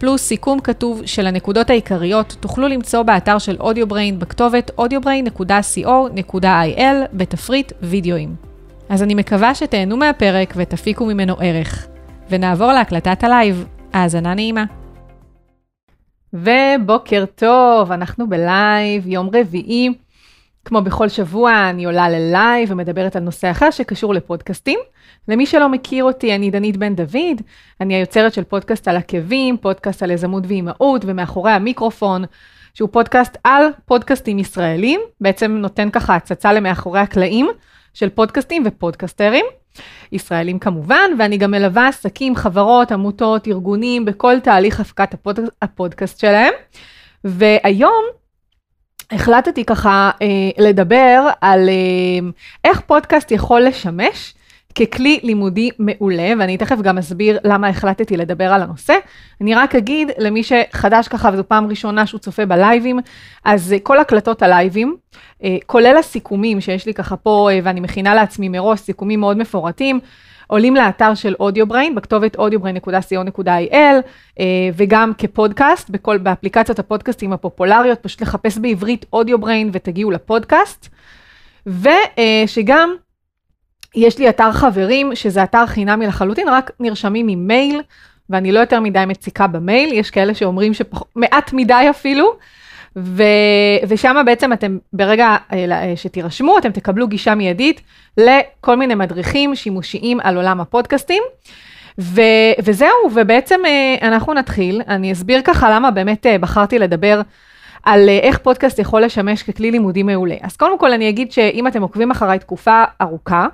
פלוס סיכום כתוב של הנקודות העיקריות, תוכלו למצוא באתר של אודיובריין בכתובת audiobrain.co.il בתפריט וידאוים. אז אני מקווה שתהנו מהפרק ותפיקו ממנו ערך. ונעבור להקלטת הלייב. האזנה נעימה. ובוקר טוב, אנחנו בלייב, יום רביעי. כמו בכל שבוע, אני עולה ללייב ומדברת על נושא אחר שקשור לפודקאסטים. למי שלא מכיר אותי, אני דנית בן דוד, אני היוצרת של פודקאסט על עקבים, פודקאסט על יזמות ואימהות, ומאחורי המיקרופון, שהוא פודקאסט על פודקאסטים ישראלים, בעצם נותן ככה הצצה למאחורי הקלעים של פודקאסטים ופודקסטרים, ישראלים כמובן, ואני גם מלווה עסקים, חברות, עמותות, ארגונים, בכל תהליך הפקת הפוד... הפודקאסט שלהם. והיום החלטתי ככה אה, לדבר על אה, איך פודקאסט יכול לשמש ככלי לימודי מעולה, ואני תכף גם אסביר למה החלטתי לדבר על הנושא. אני רק אגיד למי שחדש ככה וזו פעם ראשונה שהוא צופה בלייבים, אז כל הקלטות הלייבים, אה, כולל הסיכומים שיש לי ככה פה, אה, ואני מכינה לעצמי מראש סיכומים מאוד מפורטים, עולים לאתר של אודיובריין, בכתובת audiobrain.co.il, אה, וגם כפודקאסט, בכל, באפליקציות הפודקאסטים הפופולריות, פשוט לחפש בעברית אודיובריין ותגיעו לפודקאסט. ושגם יש לי אתר חברים, שזה אתר חינמי לחלוטין, רק נרשמים עם מייל, ואני לא יותר מדי מציקה במייל, יש כאלה שאומרים שמעט מדי אפילו, ו... ושם בעצם אתם, ברגע אה, שתירשמו, אתם תקבלו גישה מיידית לכל מיני מדריכים שימושיים על עולם הפודקאסטים. ו... וזהו, ובעצם אה, אנחנו נתחיל. אני אסביר ככה למה באמת אה, בחרתי לדבר על איך פודקאסט יכול לשמש ככלי לימודי מעולה. אז קודם כל אני אגיד שאם אתם עוקבים אחריי תקופה ארוכה,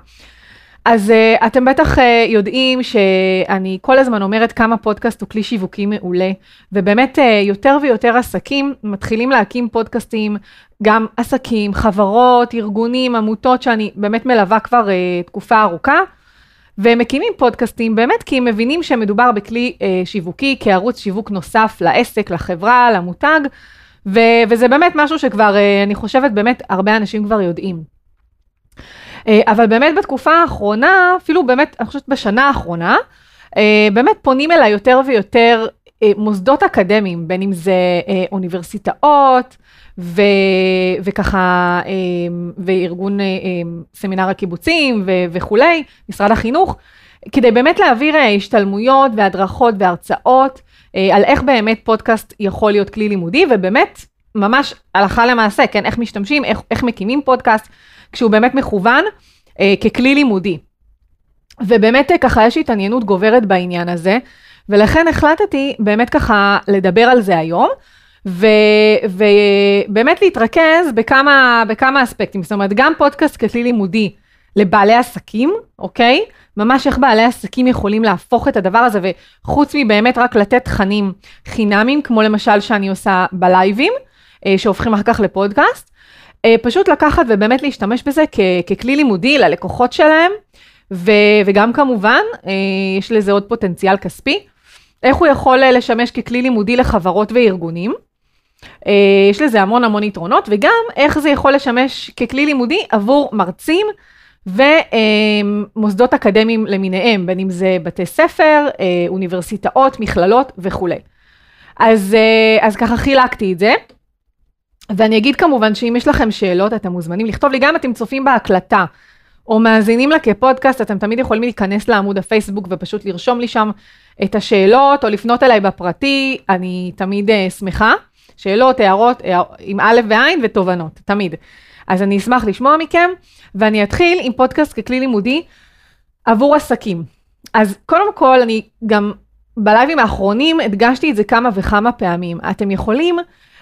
אז uh, אתם בטח uh, יודעים שאני כל הזמן אומרת כמה פודקאסט הוא כלי שיווקי מעולה, ובאמת uh, יותר ויותר עסקים מתחילים להקים פודקאסטים, גם עסקים, חברות, ארגונים, עמותות שאני באמת מלווה כבר uh, תקופה ארוכה, והם מקימים פודקאסטים באמת כי הם מבינים שמדובר בכלי uh, שיווקי כערוץ שיווק נוסף לעסק, לחברה, למותג, ו- וזה באמת משהו שכבר, uh, אני חושבת, באמת הרבה אנשים כבר יודעים. אה, אבל באמת בתקופה האחרונה, אפילו באמת, אני חושבת בשנה האחרונה, אה, באמת פונים אליי יותר ויותר אה, מוסדות אקדמיים, בין אם זה אוניברסיטאות, ו, וככה, וארגון סמינר הקיבוצים ו, וכולי, משרד החינוך, כדי באמת להעביר השתלמויות והדרכות והרצאות על איך באמת פודקאסט יכול להיות כלי לימודי, ובאמת, ממש הלכה למעשה, כן, איך משתמשים, איך, איך מקימים פודקאסט. כשהוא באמת מכוון אה, ככלי לימודי. ובאמת אה, ככה יש התעניינות גוברת בעניין הזה, ולכן החלטתי באמת ככה לדבר על זה היום, ובאמת להתרכז בכמה, בכמה אספקטים, זאת אומרת גם פודקאסט ככלי לימודי לבעלי עסקים, אוקיי? ממש איך בעלי עסקים יכולים להפוך את הדבר הזה, וחוץ מבאמת רק לתת תכנים חינמים, כמו למשל שאני עושה בלייבים, אה, שהופכים אחר כך לפודקאסט, פשוט לקחת ובאמת להשתמש בזה כ- ככלי לימודי ללקוחות שלהם, ו- וגם כמובן, אה, יש לזה עוד פוטנציאל כספי. איך הוא יכול אה, לשמש ככלי לימודי לחברות וארגונים. יש לזה המון המון יתרונות, וגם איך זה יכול לשמש ככלי לימודי עבור מרצים ומוסדות אקדמיים למיניהם, בין אם זה בתי ספר, אוניברסיטאות, מכללות וכולי. אז, אז ככה חילקתי את זה. ואני אגיד כמובן שאם יש לכם שאלות, אתם מוזמנים לכתוב לי, גם אתם צופים בהקלטה, או מאזינים לה כפודקאסט, אתם תמיד יכולים להיכנס לעמוד הפייסבוק ופשוט לרשום לי שם את השאלות, או לפנות אליי בפרטי, אני תמיד uh, שמחה. שאלות, הערות, הער, עם א' וע' ותובנות, תמיד. אז אני אשמח לשמוע מכם, ואני אתחיל עם פודקאסט ככלי לימודי עבור עסקים. אז קודם כל, אני גם בלייבים האחרונים הדגשתי את זה כמה וכמה פעמים. אתם יכולים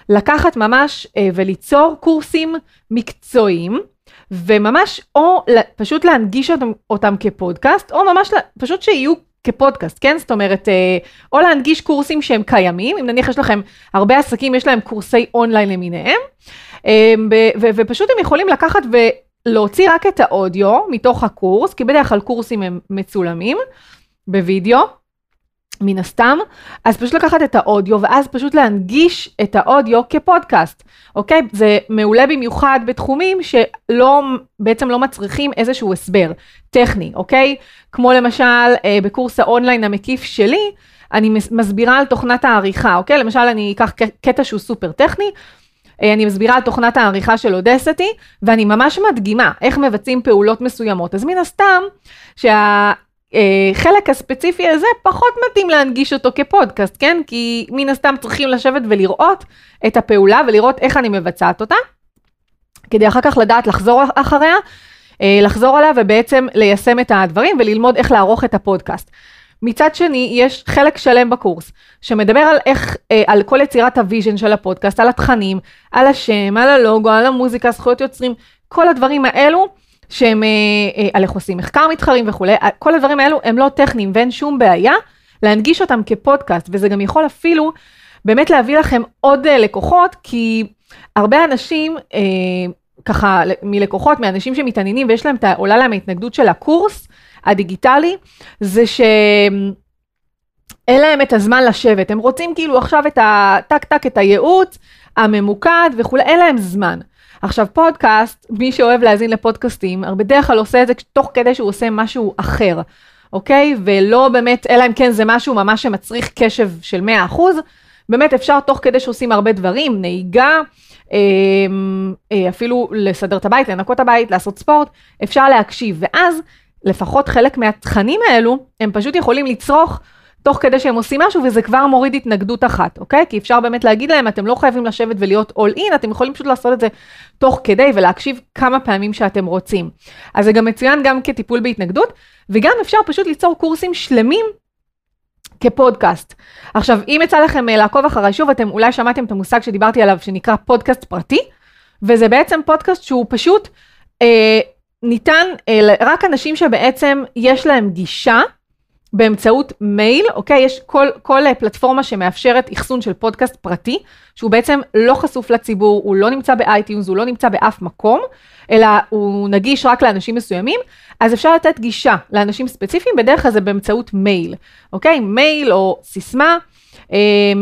לקחת ממש אה, וליצור קורסים מקצועיים, וממש או פשוט להנגיש אותם, אותם כפודקאסט, או ממש פשוט שיהיו כפודקאסט, כן? זאת אומרת, אה, או להנגיש קורסים שהם קיימים, אם נניח יש לכם, הרבה עסקים יש להם קורסי אונליין למיניהם, אה, ופשוט הם יכולים לקחת להוציא רק את האודיו מתוך הקורס, כי בדרך כלל קורסים הם מצולמים בווידאו, מן הסתם, אז פשוט לקחת את האודיו ואז פשוט להנגיש את האודיו כפודקאסט, אוקיי? זה מעולה במיוחד בתחומים שלא, בעצם לא מצריכים איזשהו הסבר טכני, אוקיי? כמו למשל אה, בקורס האונליין המקיף שלי, אני מסבירה על תוכנת העריכה, אוקיי? למשל אני אקח קטע שהוא סופר טכני, אה, אני מסבירה על תוכנת העריכה של אודסטי, ואני ממש מדגימה איך מבצעים פעולות מסוימות. אז מן הסתם, שה... אה, חלק הספציפי הזה פחות מתאים להנגיש אותו כפודקאסט, כן? כי מן הסתם צריכים לשבת ולראות את הפעולה ולראות איך אני מבצעת אותה, כדי אחר כך לדעת לחזור אחריה, אה, לחזור עליה ובעצם ליישם את הדברים וללמוד איך לערוך את הפודקאסט. מצד שני, יש חלק שלם בקורס שמדבר על איך, אה, על כל יצירת ה vision של הפודקאסט, על התכנים, על השם, על הלוגו, על המוזיקה, זכויות יוצרים, כל הדברים האלו. שהם, אה, אה, על איך עושים מחקר מתחרים וכולי, כל הדברים האלו הם לא טכניים ואין שום בעיה להנגיש אותם כפודקאסט, וזה גם יכול אפילו באמת להביא לכם עוד אה, לקוחות, כי הרבה אנשים, ככה מלקוחות, מאנשים שמתעניינים ויש להם, עולה להם ההתנגדות של הקורס הדיגיטלי, זה שהם... אין להם את הזמן לשבת, הם רוצים כאילו עכשיו את הטק טק, את הייעוץ הממוקד וכולי, אין להם זמן. עכשיו פודקאסט, מי שאוהב להאזין לפודקאסטים, בדרך כלל עושה את זה תוך כדי שהוא עושה משהו אחר, אוקיי? ולא באמת, אלא אם כן זה משהו ממש שמצריך קשב של 100%, באמת אפשר תוך כדי שעושים הרבה דברים, נהיגה, אמ, אה, אפילו לסדר את הבית, לנקות את הבית, לעשות ספורט, אפשר להקשיב, ואז לפחות חלק מהתכנים האלו, הם פשוט יכולים לצרוך תוך כדי שהם עושים משהו, וזה כבר מוריד התנגדות אחת, אוקיי? כי אפשר באמת להגיד להם, אתם לא חייבים לשבת ולהיות all in, אתם יכולים פשוט לעשות את זה תוך כדי ולהקשיב כמה פעמים שאתם רוצים. אז זה גם מצוין גם כטיפול בהתנגדות, וגם אפשר פשוט ליצור קורסים שלמים כפודקאסט. עכשיו, אם יצא לכם אה, לעקוב אחריי שוב, אתם אולי שמעתם את המושג שדיברתי עליו, שנקרא פודקאסט פרטי, וזה בעצם פודקאסט שהוא פשוט אה, ניתן אה, רק אנשים שבעצם יש להם גישה באמצעות מייל, אוקיי? יש כל, כל אה, פלטפורמה שמאפשרת אחסון של פודקאסט פרטי, שהוא בעצם לא חשוף לציבור, הוא לא נמצא ב iTunes, הוא לא נמצא באף מקום, אלא הוא נגיש רק לאנשים מסוימים, אז אפשר לתת גישה לאנשים ספציפיים, בדרך כלל זה באמצעות מייל, אוקיי? מייל או סיסמה, אמ,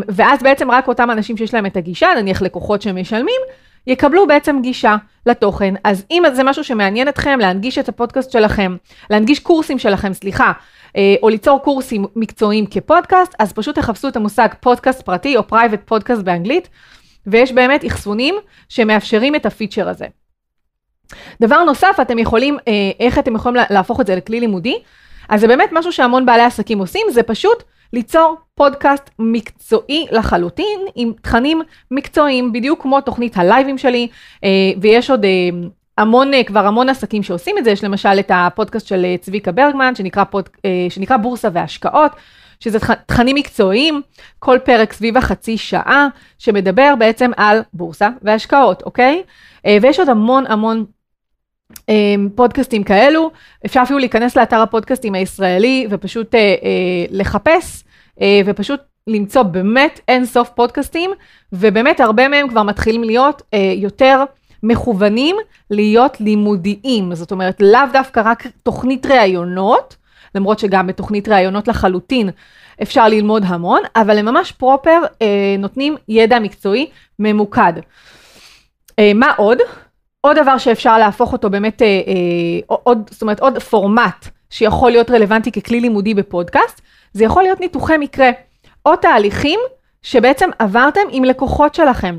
ואז בעצם רק אותם אנשים שיש להם את הגישה, נניח לקוחות שמשלמים, יקבלו בעצם גישה לתוכן. אז אם זה משהו שמעניין אתכם, להנגיש את הפודקאסט שלכם, להנגיש קורסים שלכם, סליחה, או ליצור קורסים מקצועיים כפודקאסט, אז פשוט תחפשו את המושג פודקאסט פרטי או private podcast באנגלית, ויש באמת אחסונים שמאפשרים את הפיצ'ר הזה. דבר נוסף, אתם יכולים, אה, איך אתם יכולים להפוך את זה לכלי לימודי? אז זה באמת משהו שהמון בעלי עסקים עושים, זה פשוט ליצור פודקאסט מקצועי לחלוטין, עם תכנים מקצועיים, בדיוק כמו תוכנית הלייבים שלי, אה, ויש עוד המון, אה, כבר המון עסקים שעושים את זה, יש למשל את הפודקאסט של אה, צביקה ברגמן, שנקרא, פוד, אה, שנקרא בורסה והשקעות, שזה תכנים מקצועיים, כל פרק סביב החצי שעה, שמדבר בעצם על בורסה והשקעות, אוקיי? ויש עוד המון המון פודקאסטים כאלו, אפשר אפילו להיכנס לאתר הפודקאסטים הישראלי ופשוט לחפש ופשוט למצוא באמת אין סוף פודקאסטים, ובאמת הרבה מהם כבר מתחילים להיות יותר מכוונים להיות לימודיים, זאת אומרת לאו דווקא רק תוכנית ראיונות, למרות שגם בתוכנית ראיונות לחלוטין אפשר ללמוד המון, אבל הם ממש פרופר אה, נותנים ידע מקצועי ממוקד. אה, מה עוד? עוד דבר שאפשר להפוך אותו באמת, אה, אה, עוד, זאת אומרת עוד פורמט שיכול להיות רלוונטי ככלי לימודי בפודקאסט, זה יכול להיות ניתוחי מקרה, או תהליכים שבעצם עברתם עם לקוחות שלכם.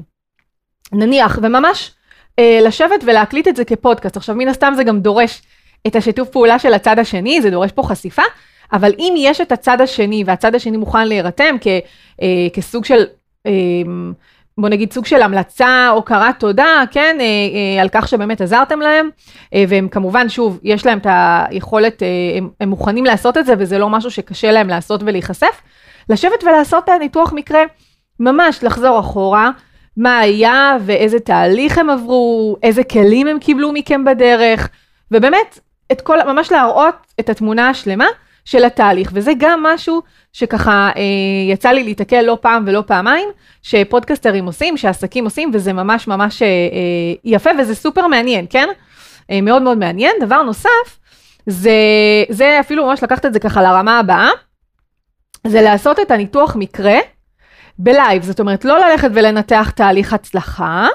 נניח, וממש אה, לשבת ולהקליט את זה כפודקאסט. עכשיו, מן הסתם זה גם דורש את השיתוף פעולה של הצד השני, זה דורש פה חשיפה, אבל אם יש את הצד השני, והצד השני מוכן להירתם כ, אה, כסוג של... אה, בוא נגיד סוג של המלצה, הוקרת תודה, כן, אה, אה, על כך שבאמת עזרתם להם, אה, והם כמובן, שוב, יש להם את היכולת, אה, הם, הם מוכנים לעשות את זה, וזה לא משהו שקשה להם לעשות ולהיחשף. לשבת ולעשות ניתוח מקרה, ממש לחזור אחורה, מה היה ואיזה תהליך הם עברו, איזה כלים הם קיבלו מכם בדרך, ובאמת, את כל, ממש להראות את התמונה השלמה של התהליך, וזה גם משהו שככה אה, יצא לי להתקל לא פעם ולא פעמיים, שפודקסטרים עושים, שעסקים עושים, וזה ממש ממש אה, אה, יפה וזה סופר מעניין, כן? אה, מאוד מאוד מעניין. דבר נוסף, זה, זה אפילו ממש לקחת את זה ככה לרמה הבאה, זה לעשות את הניתוח מקרה בלייב, זאת אומרת לא ללכת ולנתח תהליך הצלחה,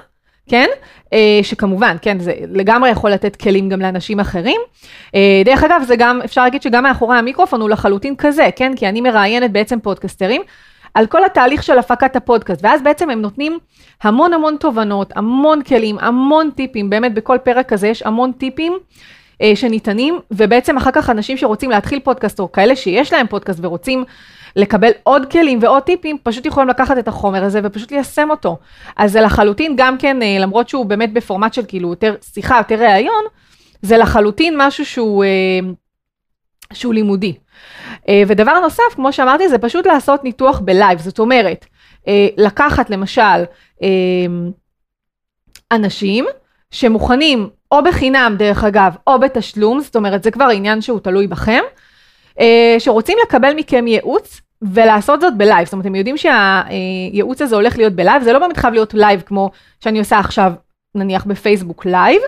כן? אה, שכמובן, כן, זה לגמרי יכול לתת כלים גם לאנשים אחרים. אה, דרך אגב, זה גם, אפשר להגיד שגם מאחורי המיקרופון הוא לחלוטין כזה, כן? כי אני מראיינת בעצם פודקסטרים. על כל התהליך של הפקת הפודקאסט, ואז בעצם הם נותנים המון המון תובנות, המון כלים, המון טיפים, באמת בכל פרק כזה יש המון טיפים אה, שניתנים, ובעצם אחר כך אנשים שרוצים להתחיל פודקאסט, או כאלה שיש להם פודקאסט ורוצים לקבל עוד כלים ועוד טיפים, פשוט יכולים לקחת את החומר הזה ופשוט ליישם אותו. אז זה לחלוטין גם כן, אה, למרות שהוא באמת בפורמט של כאילו יותר שיחה, יותר ראיון, זה לחלוטין משהו שהוא, אה, שהוא לימודי. אה, ודבר נוסף, כמו שאמרתי, זה פשוט לעשות ניתוח בלייב, זאת אומרת, לקחת למשל אנשים שמוכנים, או בחינם דרך אגב, או בתשלום, זאת אומרת, זה כבר עניין שהוא תלוי בכם, שרוצים לקבל מכם ייעוץ ולעשות זאת בלייב. זאת אומרת, אתם יודעים שהייעוץ הזה הולך להיות בלייב, זה לא באמת חייב להיות לייב כמו שאני עושה עכשיו, נניח בפייסבוק לייב.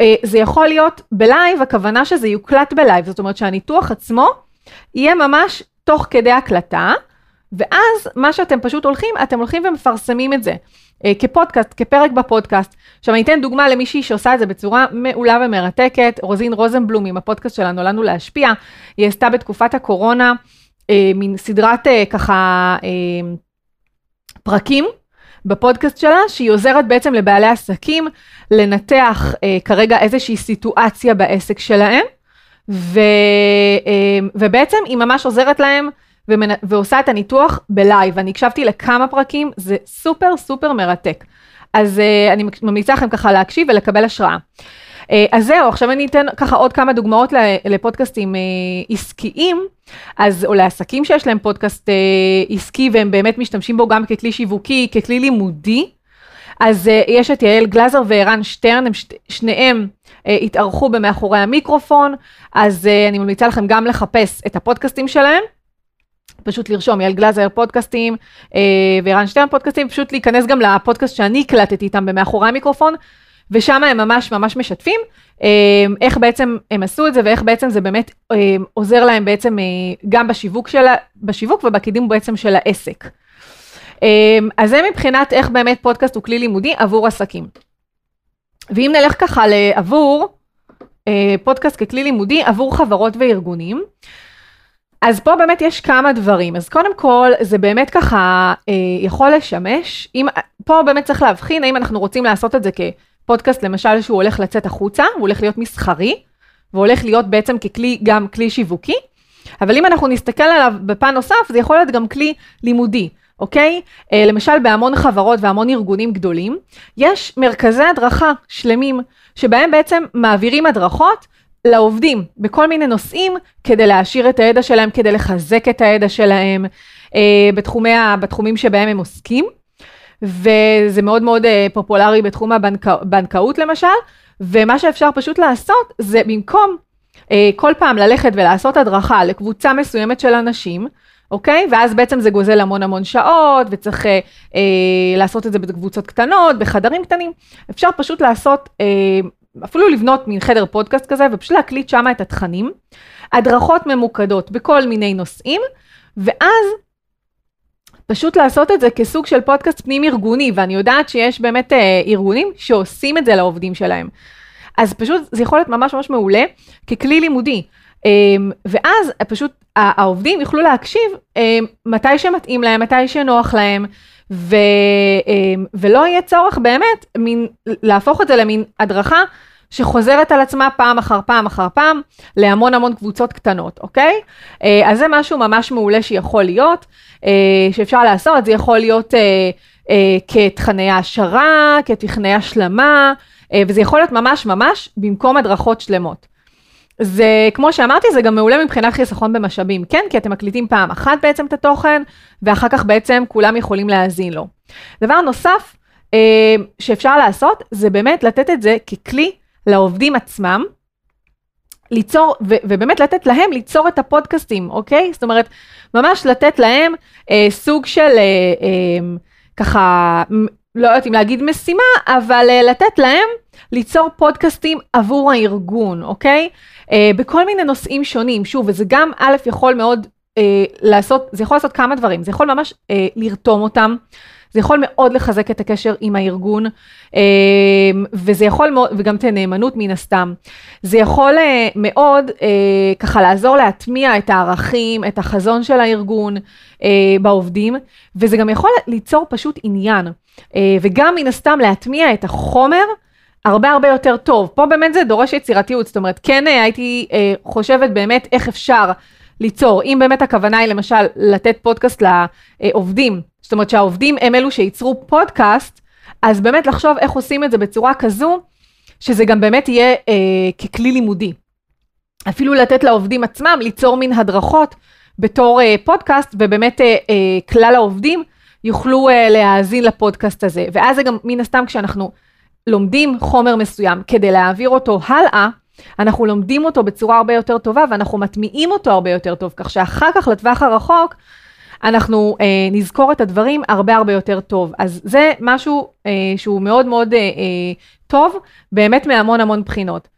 אה, זה יכול להיות בלייב, הכוונה שזה יוקלט בלייב, זאת אומרת שהניתוח עצמו יהיה ממש תוך כדי הקלטה, ואז מה שאתם פשוט הולכים, אתם הולכים ומפרסמים את זה. אה, כפודקאסט, כפרק בפודקאסט. עכשיו אני אתן דוגמה למישהי שעושה את זה בצורה מעולה ומרתקת, רוזין רוזנבלום עם הפודקאסט שלה נולדנו להשפיע, היא עשתה בתקופת הקורונה אה, מין סדרת אה, ככה אה, פרקים בפודקאסט שלה, שהיא עוזרת בעצם לבעלי עסקים לנתח אה, כרגע איזושהי סיטואציה בעסק שלהם, ו, אה, ובעצם היא ממש עוזרת להם ומנ... ועושה את הניתוח בלייב. אני הקשבתי לכמה פרקים, זה סופר סופר מרתק. אז אה, אני ממליצה לכם ככה להקשיב ולקבל השראה. אה, אז זהו, עכשיו אני אתן ככה עוד כמה דוגמאות לפודקאסטים אה, עסקיים, אז, או לעסקים שיש להם פודקאסט uh, עסקי והם באמת משתמשים בו גם ככלי שיווקי, ככלי לימודי. אז uh, יש את יעל גלזר וערן שטרן, הם שת, שניהם uh, התארחו במאחורי המיקרופון, אז uh, אני ממליצה לכם גם לחפש את הפודקאסטים שלהם. פשוט לרשום יעל גלאזר פודקאסטים אה, וערן שטרן פודקאסטים, פשוט להיכנס גם לפודקאסט שאני הקלטתי איתם במאחורי המיקרופון, ושם הם ממש ממש משתפים אה, איך בעצם הם עשו את זה ואיך בעצם זה באמת אה, עוזר להם בעצם אה, גם בשיווק, של, בשיווק ובקידום בעצם של העסק. אה, אז זה מבחינת איך באמת פודקאסט הוא כלי לימודי עבור עסקים. ואם נלך ככה לעבור אה, פודקאסט ככלי לימודי עבור חברות וארגונים, אז פה באמת יש כמה דברים. אז קודם כל, זה באמת ככה אה, יכול לשמש, אם, פה באמת צריך להבחין האם אנחנו רוצים לעשות את זה כפודקאסט, למשל, שהוא הולך לצאת החוצה, הוא הולך להיות מסחרי, והולך להיות בעצם ככלי, גם כלי שיווקי, אבל אם אנחנו נסתכל עליו בפן נוסף, זה יכול להיות גם כלי לימודי. אוקיי? אה, למשל בהמון חברות והמון ארגונים גדולים, יש מרכזי הדרכה שלמים, שבהם בעצם מעבירים הדרכות לעובדים בכל מיני נושאים כדי להעשיר את הידע שלהם, כדי לחזק את הידע שלהם אה, בתחומי, בתחומים שבהם הם עוסקים. וזה מאוד מאוד אה, פופולרי בתחום הבנקאות למשל, ומה שאפשר פשוט לעשות זה במקום אה, כל פעם ללכת ולעשות הדרכה לקבוצה מסוימת של אנשים, אוקיי? ואז בעצם זה גוזל המון המון שעות, וצריך אה, אה, לעשות את זה בקבוצות קטנות, בחדרים קטנים. אפשר פשוט לעשות אה, אפילו לבנות מין חדר פודקאסט כזה ופשוט להקליט שם את התכנים, הדרכות ממוקדות בכל מיני נושאים, ואז פשוט לעשות את זה כסוג של פודקאסט פנים ארגוני, ואני יודעת שיש באמת אה, ארגונים שעושים את זה לעובדים שלהם. אז פשוט זה יכול להיות ממש ממש מעולה ככלי לימודי. אה, ואז פשוט העובדים יוכלו להקשיב אה, מתי שמתאים להם, מתי שנוח להם, ו, אמ, ולא יהיה צורך באמת מין, להפוך את זה למין הדרכה שחוזרת על עצמה פעם אחר פעם אחר פעם להמון המון קבוצות קטנות, אוקיי? אה, אז זה משהו ממש מעולה שיכול להיות, אה, שאפשר לעשות, זה יכול להיות אה, כתכני העשרה, כתכני השלמה, וזה יכול להיות ממש ממש במקום הדרכות שלמות. זה, כמו שאמרתי, זה גם מעולה מבחינת חיסכון במשאבים, כן? כי אתם מקליטים פעם אחת בעצם את התוכן, ואחר כך בעצם כולם יכולים להאזין לו. דבר נוסף אה, שאפשר לעשות, זה באמת לתת את זה ככלי לעובדים עצמם, ליצור, ו- ובאמת לתת להם ליצור את הפודקאסטים, אוקיי? זאת אומרת, ממש לתת להם אה, סוג של אה, אה, ככה לא יודעת אם להגיד משימה, אבל uh, לתת להם ליצור פודקאסטים עבור הארגון, אוקיי? Uh, בכל מיני נושאים שונים. שוב, וזה גם א', יכול מאוד uh, לעשות, זה יכול לעשות כמה דברים, זה יכול ממש uh, לרתום אותם. זה יכול מאוד לחזק את הקשר עם הארגון, וזה יכול מאוד, וגם את הנאמנות מן הסתם. זה יכול מאוד ככה לעזור להטמיע את הערכים, את החזון של הארגון בעובדים, וזה גם יכול ליצור פשוט עניין. אה, וגם מן הסתם להטמיע את החומר הרבה הרבה יותר טוב. פה באמת זה דורש יצירתיות, זאת אומרת, כן אה, הייתי אה, חושבת באמת איך אפשר ליצור, אם באמת הכוונה היא למשל לתת פודקאסט לעובדים, זאת אומרת שהעובדים הם אלו שייצרו פודקאסט, אז באמת לחשוב איך עושים את זה בצורה כזו, שזה גם באמת יהיה אה, ככלי לימודי. אפילו לתת לעובדים עצמם ליצור מין הדרכות בתור אה, פודקאסט, ובאמת אה, אה, כלל העובדים יוכלו uh, להאזין לפודקאסט הזה. ואז זה גם מן הסתם כשאנחנו לומדים חומר מסוים כדי להעביר אותו הלאה, אנחנו לומדים אותו בצורה הרבה יותר טובה ואנחנו מטמיעים אותו הרבה יותר טוב, כך שאחר כך לטווח הרחוק אנחנו uh, נזכור את הדברים הרבה הרבה יותר טוב. אז זה משהו uh, שהוא מאוד מאוד uh, uh, טוב, באמת מהמון המון בחינות.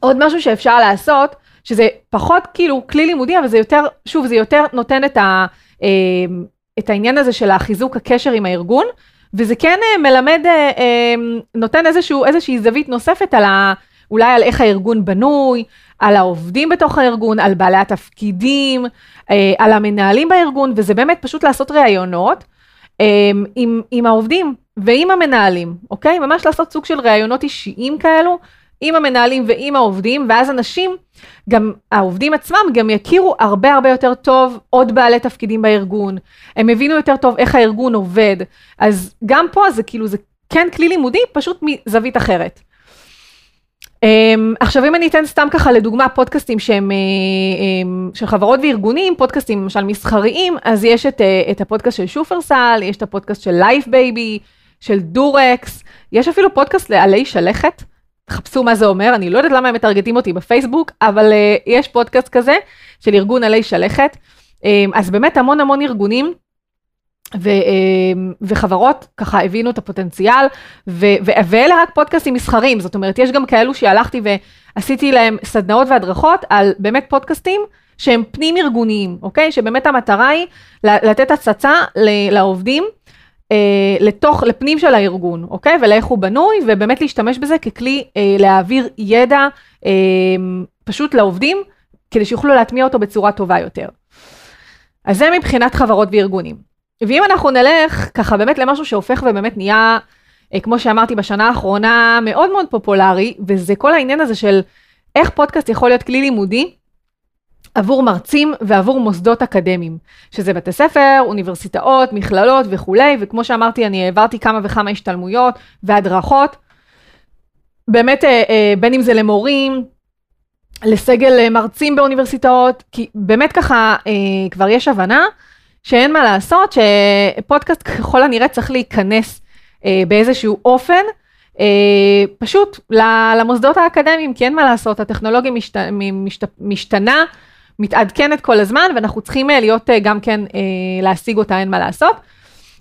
עוד משהו שאפשר לעשות, שזה פחות כאילו כלי לימודי, אבל זה יותר, שוב, זה יותר נותן את ה... Uh, את העניין הזה של החיזוק הקשר עם הארגון, וזה כן אה, מלמד, אה, אה, נותן איזשהו, איזושהי זווית נוספת על ה... אולי על איך הארגון בנוי, על העובדים בתוך הארגון, על בעלי התפקידים, על המנהלים בארגון, וזה באמת פשוט לעשות ראיונות עם, עם העובדים ועם המנהלים, אוקיי? ממש לעשות סוג של ראיונות אישיים כאלו, עם המנהלים ועם העובדים, ואז אנשים, גם העובדים עצמם, גם יכירו הרבה הרבה יותר טוב עוד בעלי תפקידים בארגון. הם הבינו יותר טוב איך הארגון עובד. אז גם פה זה כאילו, זה כן כלי לימודי, פשוט מזווית אחרת. אמ, עכשיו אם אני אתן סתם ככה לדוגמה פודקאסטים שהם אמ, של חברות וארגונים, פודקאסטים למשל מסחריים, אז יש את, אה, את הפודקאסט של שופרסל, יש את הפודקאסט של לייף בייבי, של דורקס, יש אפילו פודקאסט לעלי שלכת. תחפשו מה זה אומר, אני לא יודעת למה הם מטרגטים אותי בפייסבוק, אבל אה, יש פודקאסט כזה של ארגון עלי שלכת. Um, אז באמת המון המון ארגונים ו, um, וחברות ככה הבינו את הפוטנציאל, ו, ו, ואלה רק פודקאסטים מסחרים, זאת אומרת, יש גם כאלו שהלכתי ועשיתי להם סדנאות והדרכות על באמת פודקאסטים שהם פנים ארגוניים, אוקיי? שבאמת המטרה היא לתת הצצה לעובדים. אה, לתוך, לפנים של הארגון, אוקיי? ולאיך הוא בנוי, ובאמת להשתמש בזה ככלי אה, להעביר ידע אה, פשוט לעובדים, כדי שיוכלו להטמיע אותו בצורה טובה יותר. אז זה מבחינת חברות וארגונים. ואם אנחנו נלך ככה באמת למשהו שהופך ובאמת נהיה, אה, כמו שאמרתי בשנה האחרונה, מאוד מאוד פופולרי, וזה כל העניין הזה של איך פודקאסט יכול להיות כלי לימודי, עבור מרצים ועבור מוסדות אקדמיים, שזה בתי ספר, אוניברסיטאות, מכללות וכולי, וכמו שאמרתי, אני העברתי כמה וכמה השתלמויות והדרכות, באמת אה, אה, בין אם זה למורים, לסגל אה, מרצים באוניברסיטאות, כי באמת ככה כבר יש הבנה שאין מה לעשות, שפודקאסט ככל הנראה צריך להיכנס באיזשהו אופן, פשוט למוסדות האקדמיים, כי אין מה לעשות, הטכנולוגיה משת, משת, משתנה, מתעדכנת כל הזמן, ואנחנו צריכים אה, להיות אה, גם כן, אה, להשיג אותה, אין מה לעשות.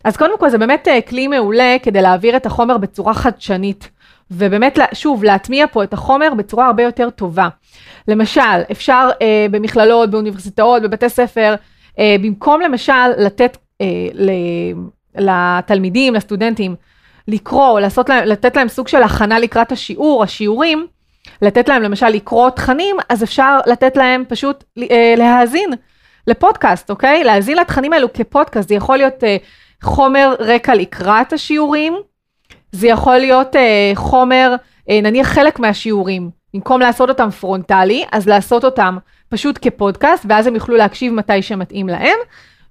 אז קודם כל זה באמת כלי מעולה כדי להעביר את החומר בצורה חדשנית, ובאמת, שוב, להטמיע פה את החומר בצורה הרבה יותר טובה. למשל, אפשר אה, במכללות, באוניברסיטאות, בבתי ספר, אה, במקום למשל לתת אה, לתלמידים, לסטודנטים, לקרוא, לעשות להם, לתת להם סוג של הכנה לקראת השיעור, השיעורים, לתת להם למשל לקרוא תכנים, אז אפשר לתת להם פשוט אה, להאזין לפודקאסט, אוקיי? להאזין לתכנים האלו כפודקאסט, זה יכול להיות אה, חומר רקע לקראת השיעורים, זה יכול להיות אה, חומר, אה, נניח חלק מהשיעורים, במקום לעשות אותם פרונטלי, אז לעשות אותם פשוט כפודקאסט, ואז הם יוכלו להקשיב מתי שמתאים להם,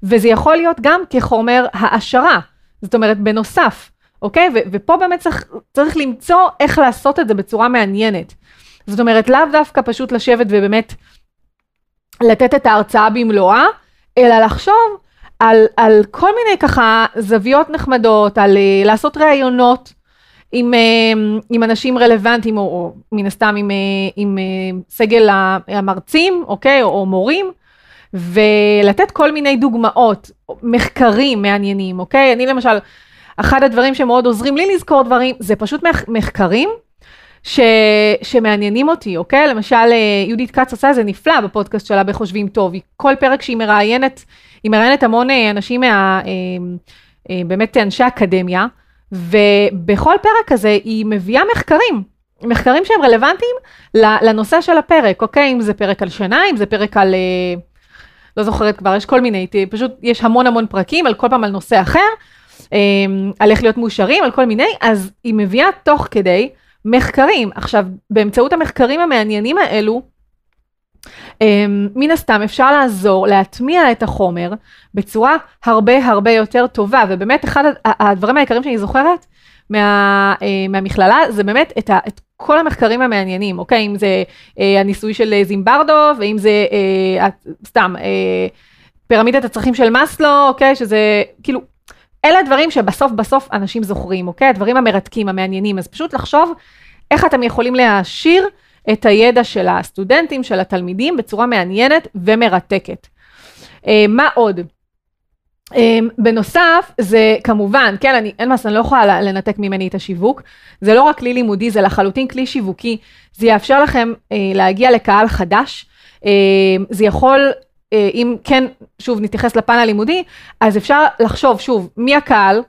וזה יכול להיות גם כחומר העשרה, זאת אומרת בנוסף. אוקיי? ו- ופה באמת צריך, צריך למצוא איך לעשות את זה בצורה מעניינת. זאת אומרת, לאו דווקא פשוט לשבת ובאמת לתת את ההרצאה במלואה, אלא לחשוב על, על כל מיני ככה זוויות נחמדות, על uh, לעשות ראיונות עם, uh, עם אנשים רלוונטיים, או, או מן הסתם עם, uh, עם uh, סגל המרצים, אוקיי? או, או מורים. ולתת כל מיני דוגמאות, מחקרים מעניינים, אוקיי? אני למשל אחד הדברים שמאוד עוזרים לי לזכור דברים, זה פשוט מחקרים ש, שמעניינים אותי, אוקיי? למשל, אה, יהודית כץ עושה זה נפלא בפודקאסט שלה בחושבים טוב. כל פרק שהיא מראיינת, היא מראיינת המון אה, אנשים מה... אה, באמת אנשי אקדמיה, ובכל פרק כזה היא מביאה מחקרים, מחקרים שהם רלוונטיים לנושא של הפרק, אוקיי? אם זה פרק על שינה, אם זה פרק על... לא זוכרת כבר, יש כל מיני, פשוט יש המון המון פרקים, על כל פעם על נושא אחר, על איך להיות מאושרים, על כל מיני, אז היא מביאה תוך כדי מחקרים. עכשיו, באמצעות המחקרים המעניינים האלו, אמ, מן הסתם אפשר לעזור להטמיע את החומר בצורה הרבה הרבה יותר טובה, ובאמת אחד הדברים העיקריים שאני זוכרת מה, אה, מהמכללה זה באמת את, ה, כל המחקרים המעניינים, אוקיי? אם זה אה, הניסוי של זימברדו, ואם זה אה, סתם פירמידת הצרכים של מאסלו, אוקיי? שזה כאילו אלה הדברים שבסוף בסוף אנשים זוכרים, אוקיי? הדברים המרתקים, המעניינים, אז פשוט לחשוב איך אתם יכולים להעשיר את הידע של הסטודנטים, של התלמידים, בצורה מעניינת ומרתקת. אה, מה עוד? אה, בנוסף, זה כמובן, כן, אני, אין מה, אני לא יכולה לנתק ממני את השיווק, זה לא רק כלי לימודי, זה לחלוטין כלי שיווקי, זה יאפשר לכם אה, להגיע לקהל חדש, אה, זה יכול אם כן, שוב, נתייחס לפן הלימודי, אז אפשר לחשוב, שוב, מי הקהל,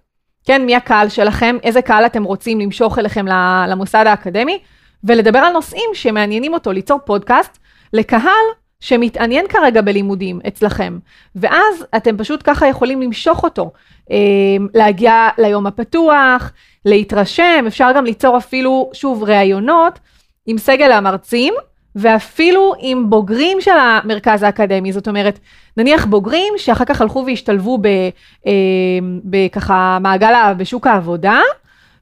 כן, מי הקהל שלכם, איזה קהל אתם רוצים למשוך אליכם למוסד האקדמי, ולדבר על נושאים שמעניינים אותו, ליצור פודקאסט לקהל שמתעניין כרגע בלימודים אצלכם, ואז אתם פשוט ככה יכולים למשוך אותו, אה, להגיע ליום הפתוח, להתרשם, אפשר גם ליצור אפילו, שוב, ראיונות עם סגל המרצים, ואפילו עם בוגרים של המרכז האקדמי, זאת אומרת, נניח בוגרים שאחר כך הלכו והשתלבו אה, בככה מעגל, בשוק העבודה,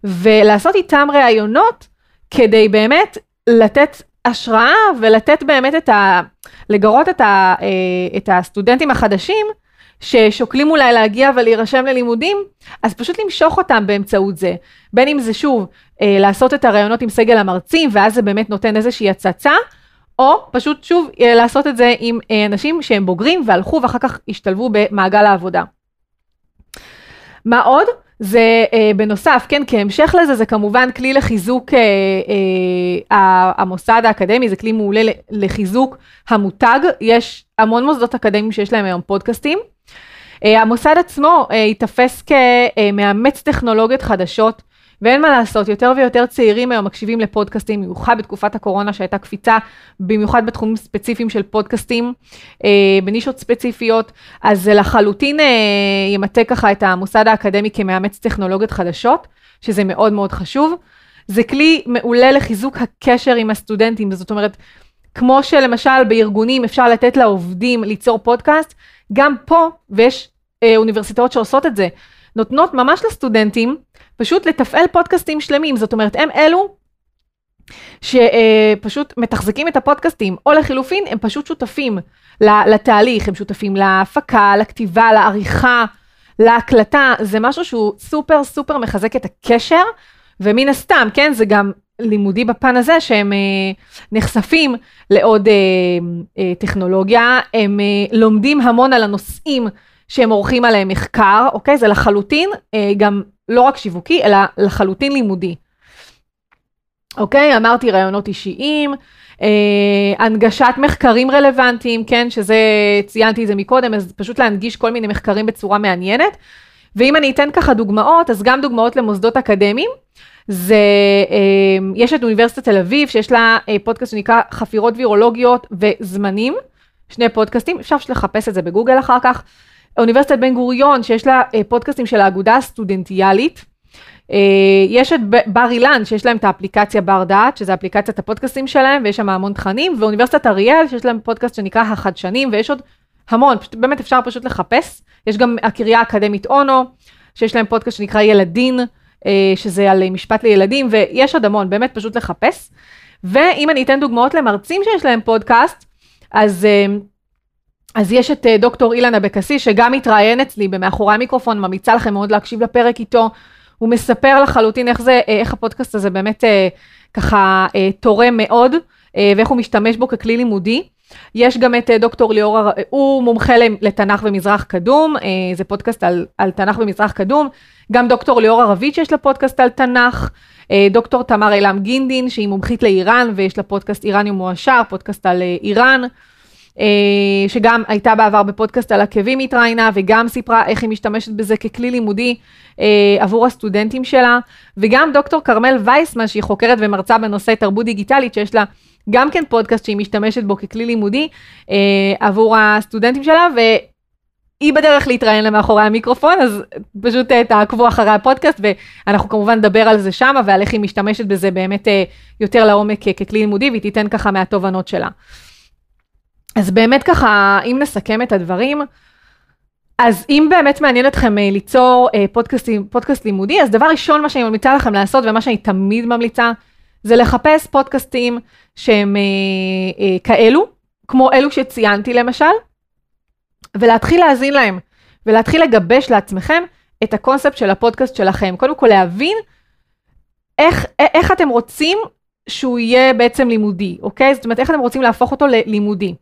ולעשות איתם ראיונות כדי באמת לתת השראה ולתת באמת את ה... לגרות את, ה, אה, את הסטודנטים החדשים ששוקלים אולי להגיע ולהירשם ללימודים, אז פשוט למשוך אותם באמצעות זה. בין אם זה שוב, אה, לעשות את הראיונות עם סגל המרצים, ואז זה באמת נותן איזושהי הצצה, או פשוט שוב אה, לעשות את זה עם אה, אנשים שהם בוגרים והלכו ואחר כך השתלבו במעגל העבודה. מה עוד? זה אה, בנוסף, כן, כהמשך לזה, זה כמובן כלי לחיזוק אה, אה, המוסד האקדמי, זה כלי מעולה לחיזוק המותג. יש המון מוסדות אקדמיים שיש להם היום פודקאסטים. אה, המוסד עצמו אה, ייתפס כמאמץ טכנולוגיות חדשות. ואין מה לעשות, יותר ויותר צעירים היום מקשיבים לפודקאסטים, במיוחד בתקופת הקורונה שהייתה קפיצה, במיוחד בתחומים ספציפיים של פודקאסטים, אה, בנישות ספציפיות, אז זה לחלוטין אה, ימטה ככה את המוסד האקדמי כמאמץ טכנולוגיות חדשות, שזה מאוד מאוד חשוב. זה כלי מעולה לחיזוק הקשר עם הסטודנטים, זאת אומרת, כמו שלמשל בארגונים אפשר לתת לעובדים ליצור פודקאסט, גם פה, ויש אה, אוניברסיטאות שעושות את זה, נותנות ממש לסטודנטים פשוט לתפעל פודקאסטים שלמים, זאת אומרת, הם אלו שפשוט מתחזקים את הפודקאסטים, או לחילופין, הם פשוט שותפים לתהליך, הם שותפים להפקה, לכתיבה, לעריכה, להקלטה, זה משהו שהוא סופר סופר מחזק את הקשר, ומן הסתם, כן, זה גם לימודי בפן הזה שהם אה, נחשפים לעוד אה, אה, טכנולוגיה, הם אה, לומדים המון על הנושאים שהם עורכים עליהם מחקר, אוקיי? זה לחלוטין אה, גם לא רק שיווקי, אלא לחלוטין לימודי. אוקיי? אמרתי רעיונות אישיים, אה, הנגשת מחקרים רלוונטיים, כן? שזה, ציינתי את זה מקודם, אז פשוט להנגיש כל מיני מחקרים בצורה מעניינת. ואם אני אתן ככה דוגמאות, אז גם דוגמאות למוסדות אקדמיים. זה, אה, יש את אוניברסיטת תל אביב, שיש לה אה, פודקאסט שנקרא חפירות וירולוגיות וזמנים, שני פודקאסטים, אפשר לחפש את זה בגוגל אחר כך. אוניברסיטת בן גוריון, שיש לה אה, פודקאסטים של האגודה הסטודנטיאלית. אה, יש את בר אילן, שיש להם את האפליקציה בר דעת, שזה אפליקציית הפודקאסטים שלהם, ויש שם המון תכנים, ואוניברסיטת אריאל, שיש להם פודקאסט שנקרא החדשנים, ויש עוד המון, פשוט, באמת אפשר פשוט לחפש. יש גם הקריה האקדמית אונו, שיש להם פודקאסט שנקרא ילדין, אה, שזה על משפט לילדים, ויש עוד המון, באמת פשוט לחפש. ואם אני אתן דוגמאות למרצים שיש להם פודקאסט, אז אז יש את אה, דוקטור אילן אבקסיס, שגם מתראיין אצלי במאחורי המיקרופון, ממליצה לכם מאוד להקשיב לפרק איתו. הוא מספר לחלוטין איך זה, אה, איך הפודקאסט הזה באמת אה, ככה תורם מאוד, ואיך הוא משתמש בו ככלי לימודי. יש גם את דוקטור ליאור, הוא מומחה לתנ"ך ומזרח קדום, זה פודקאסט על, על תנ"ך ומזרח קדום, גם דוקטור ליאור ערבית שיש לה פודקאסט על תנ"ך, דוקטור תמר אילם גינדין שהיא מומחית לאיראן ויש לה פודקאסט איראני מועשר, פודקאסט על איראן. אה, שגם הייתה בעבר בפודקאסט על עקבים התראיינה, וגם סיפרה איך היא משתמשת בזה ככלי לימודי עבור הסטודנטים שלה, וגם דוקטור כרמל וייסמן, שהיא חוקרת ומרצה בנושא תרבות דיגיטלית, שיש לה גם כן פודקאסט שהיא משתמשת בו ככלי לימודי עבור הסטודנטים שלה, היא בדרך להתראיין למאחורי המיקרופון, אז פשוט תעקבו אחרי הפודקאסט, ואנחנו כמובן נדבר על זה שמה, ועל איך היא משתמשת בזה באמת יותר לעומק ככלי לימודי, והיא תיתן ככה מהתובנות שלה. אז באמת ככה, אם נסכם את הדברים, אז אם באמת מעניין אתכם uh, ליצור uh, פודקאסט, פודקאסט לימודי, אז דבר ראשון מה שאני ממליצה לכם לעשות, ומה שאני תמיד ממליצה, זה לחפש פודקאסטים שהם uh, כאלו, כמו אלו שציינתי למשל, ולהתחיל להאזין להם, ולהתחיל לגבש לעצמכם את הקונספט של הפודקאסט שלכם. קודם כל להבין איך, איך אתם רוצים שהוא יהיה בעצם לימודי, אוקיי? זאת אומרת, איך אתם רוצים להפוך אותו ללימודי.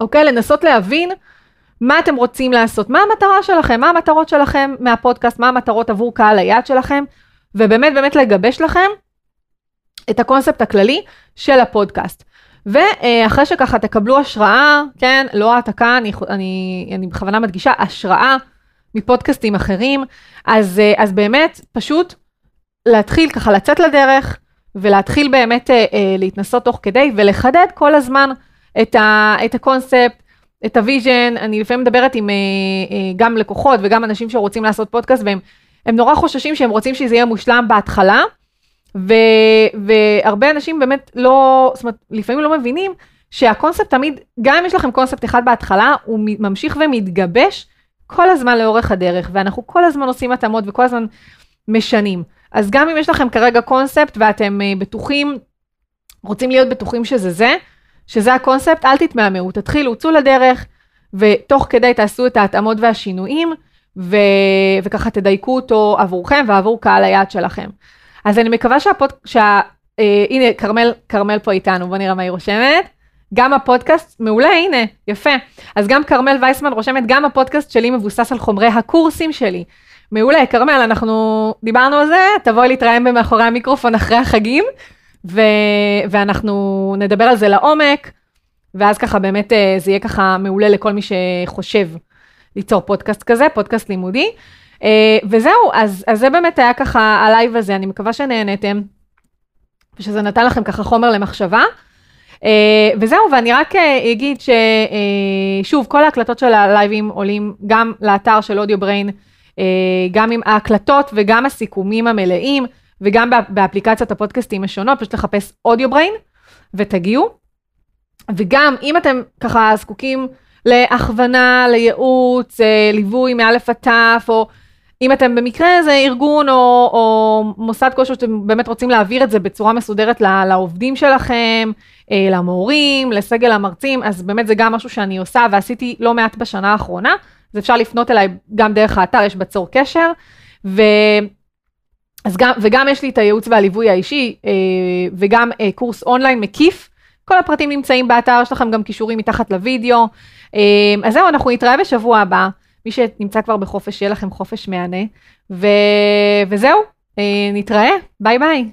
אוקיי? לנסות להבין מה אתם רוצים לעשות, מה המטרה שלכם, מה המטרות שלכם מהפודקאסט, מה המטרות עבור קהל היעד שלכם, ובאמת באמת לגבש לכם את הקונספט הכללי של הפודקאסט. ואחרי שככה תקבלו השראה, כן, לא העתקה, אני, אני, אני בכוונה מדגישה, השראה מפודקאסטים אחרים, אז, אז באמת פשוט להתחיל ככה לצאת לדרך, ולהתחיל באמת אה, אה, להתנסות תוך כדי, ולחדד כל הזמן את, ה, את הקונספט, את ה vision, אני לפעמים מדברת עם אה, אה, גם לקוחות וגם אנשים שרוצים לעשות פודקאסט, והם נורא חוששים שהם רוצים שזה יהיה מושלם בהתחלה, ו, והרבה אנשים באמת לא, זאת אומרת, לפעמים לא מבינים שהקונספט תמיד, גם אם יש לכם קונספט אחד בהתחלה, הוא ממשיך ומתגבש כל הזמן לאורך הדרך, ואנחנו כל הזמן עושים התאמות וכל הזמן משנים. אז גם אם יש לכם כרגע קונספט ואתם uh, בטוחים, רוצים להיות בטוחים שזה זה, שזה הקונספט, אל תתמהמהו, תתחילו, צאו לדרך, ותוך כדי תעשו את ההתאמות והשינויים, ו... וככה תדייקו אותו עבורכם ועבור קהל היעד שלכם. אז אני מקווה שהפוד... שה... אה, הנה, כרמל, כרמל פה איתנו, בוא נראה מה היא רושמת. גם הפודקאסט, מעולה, הנה, יפה. אז גם כרמל וייסמן רושמת, גם הפודקאסט שלי מבוסס על חומרי הקורסים שלי. מעולה, כרמל, אנחנו דיברנו על זה, תבואי להתראיין במאחורי המיקרופון אחרי החגים, ו... ואנחנו נדבר על זה לעומק, ואז ככה באמת אה, זה יהיה ככה מעולה לכל מי שחושב ליצור פודקאסט כזה, פודקאסט לימודי. אה, וזהו, אז, אז זה באמת היה ככה הלייב הזה, אני מקווה שנהנתם, ושזה נתן לכם ככה חומר למחשבה. אה, וזהו, ואני רק אה, אגיד ששוב, כל ההקלטות של הלייבים עולים גם לאתר של אודיו בריין, גם עם ההקלטות וגם הסיכומים המלאים, וגם באפליקציות הפודקאסטים השונות, פשוט לחפש אודיו בריין ותגיעו. וגם אם אתם ככה זקוקים להכוונה, לייעוץ, ליווי מאלף עד תף, או אם אתם במקרה איזה ארגון או, או מוסד כלשהו שאתם באמת רוצים להעביר את זה בצורה מסודרת לעובדים שלכם, אה, למורים, לסגל המרצים, אז באמת זה גם משהו שאני עושה ועשיתי לא מעט בשנה האחרונה, אז אפשר לפנות אליי גם דרך האתר, יש בצור קשר, ו... אז גם, וגם יש לי את הייעוץ והליווי האישי, אה, וגם אה, קורס אונליין מקיף, כל הפרטים נמצאים באתר, יש לכם גם קישורים מתחת לוידאו. אז זהו, אנחנו נתראה בשבוע הבא. מי שנמצא כבר בחופש, שיהיה לכם חופש מהנה. ו... וזהו, אה, נתראה, ביי ביי.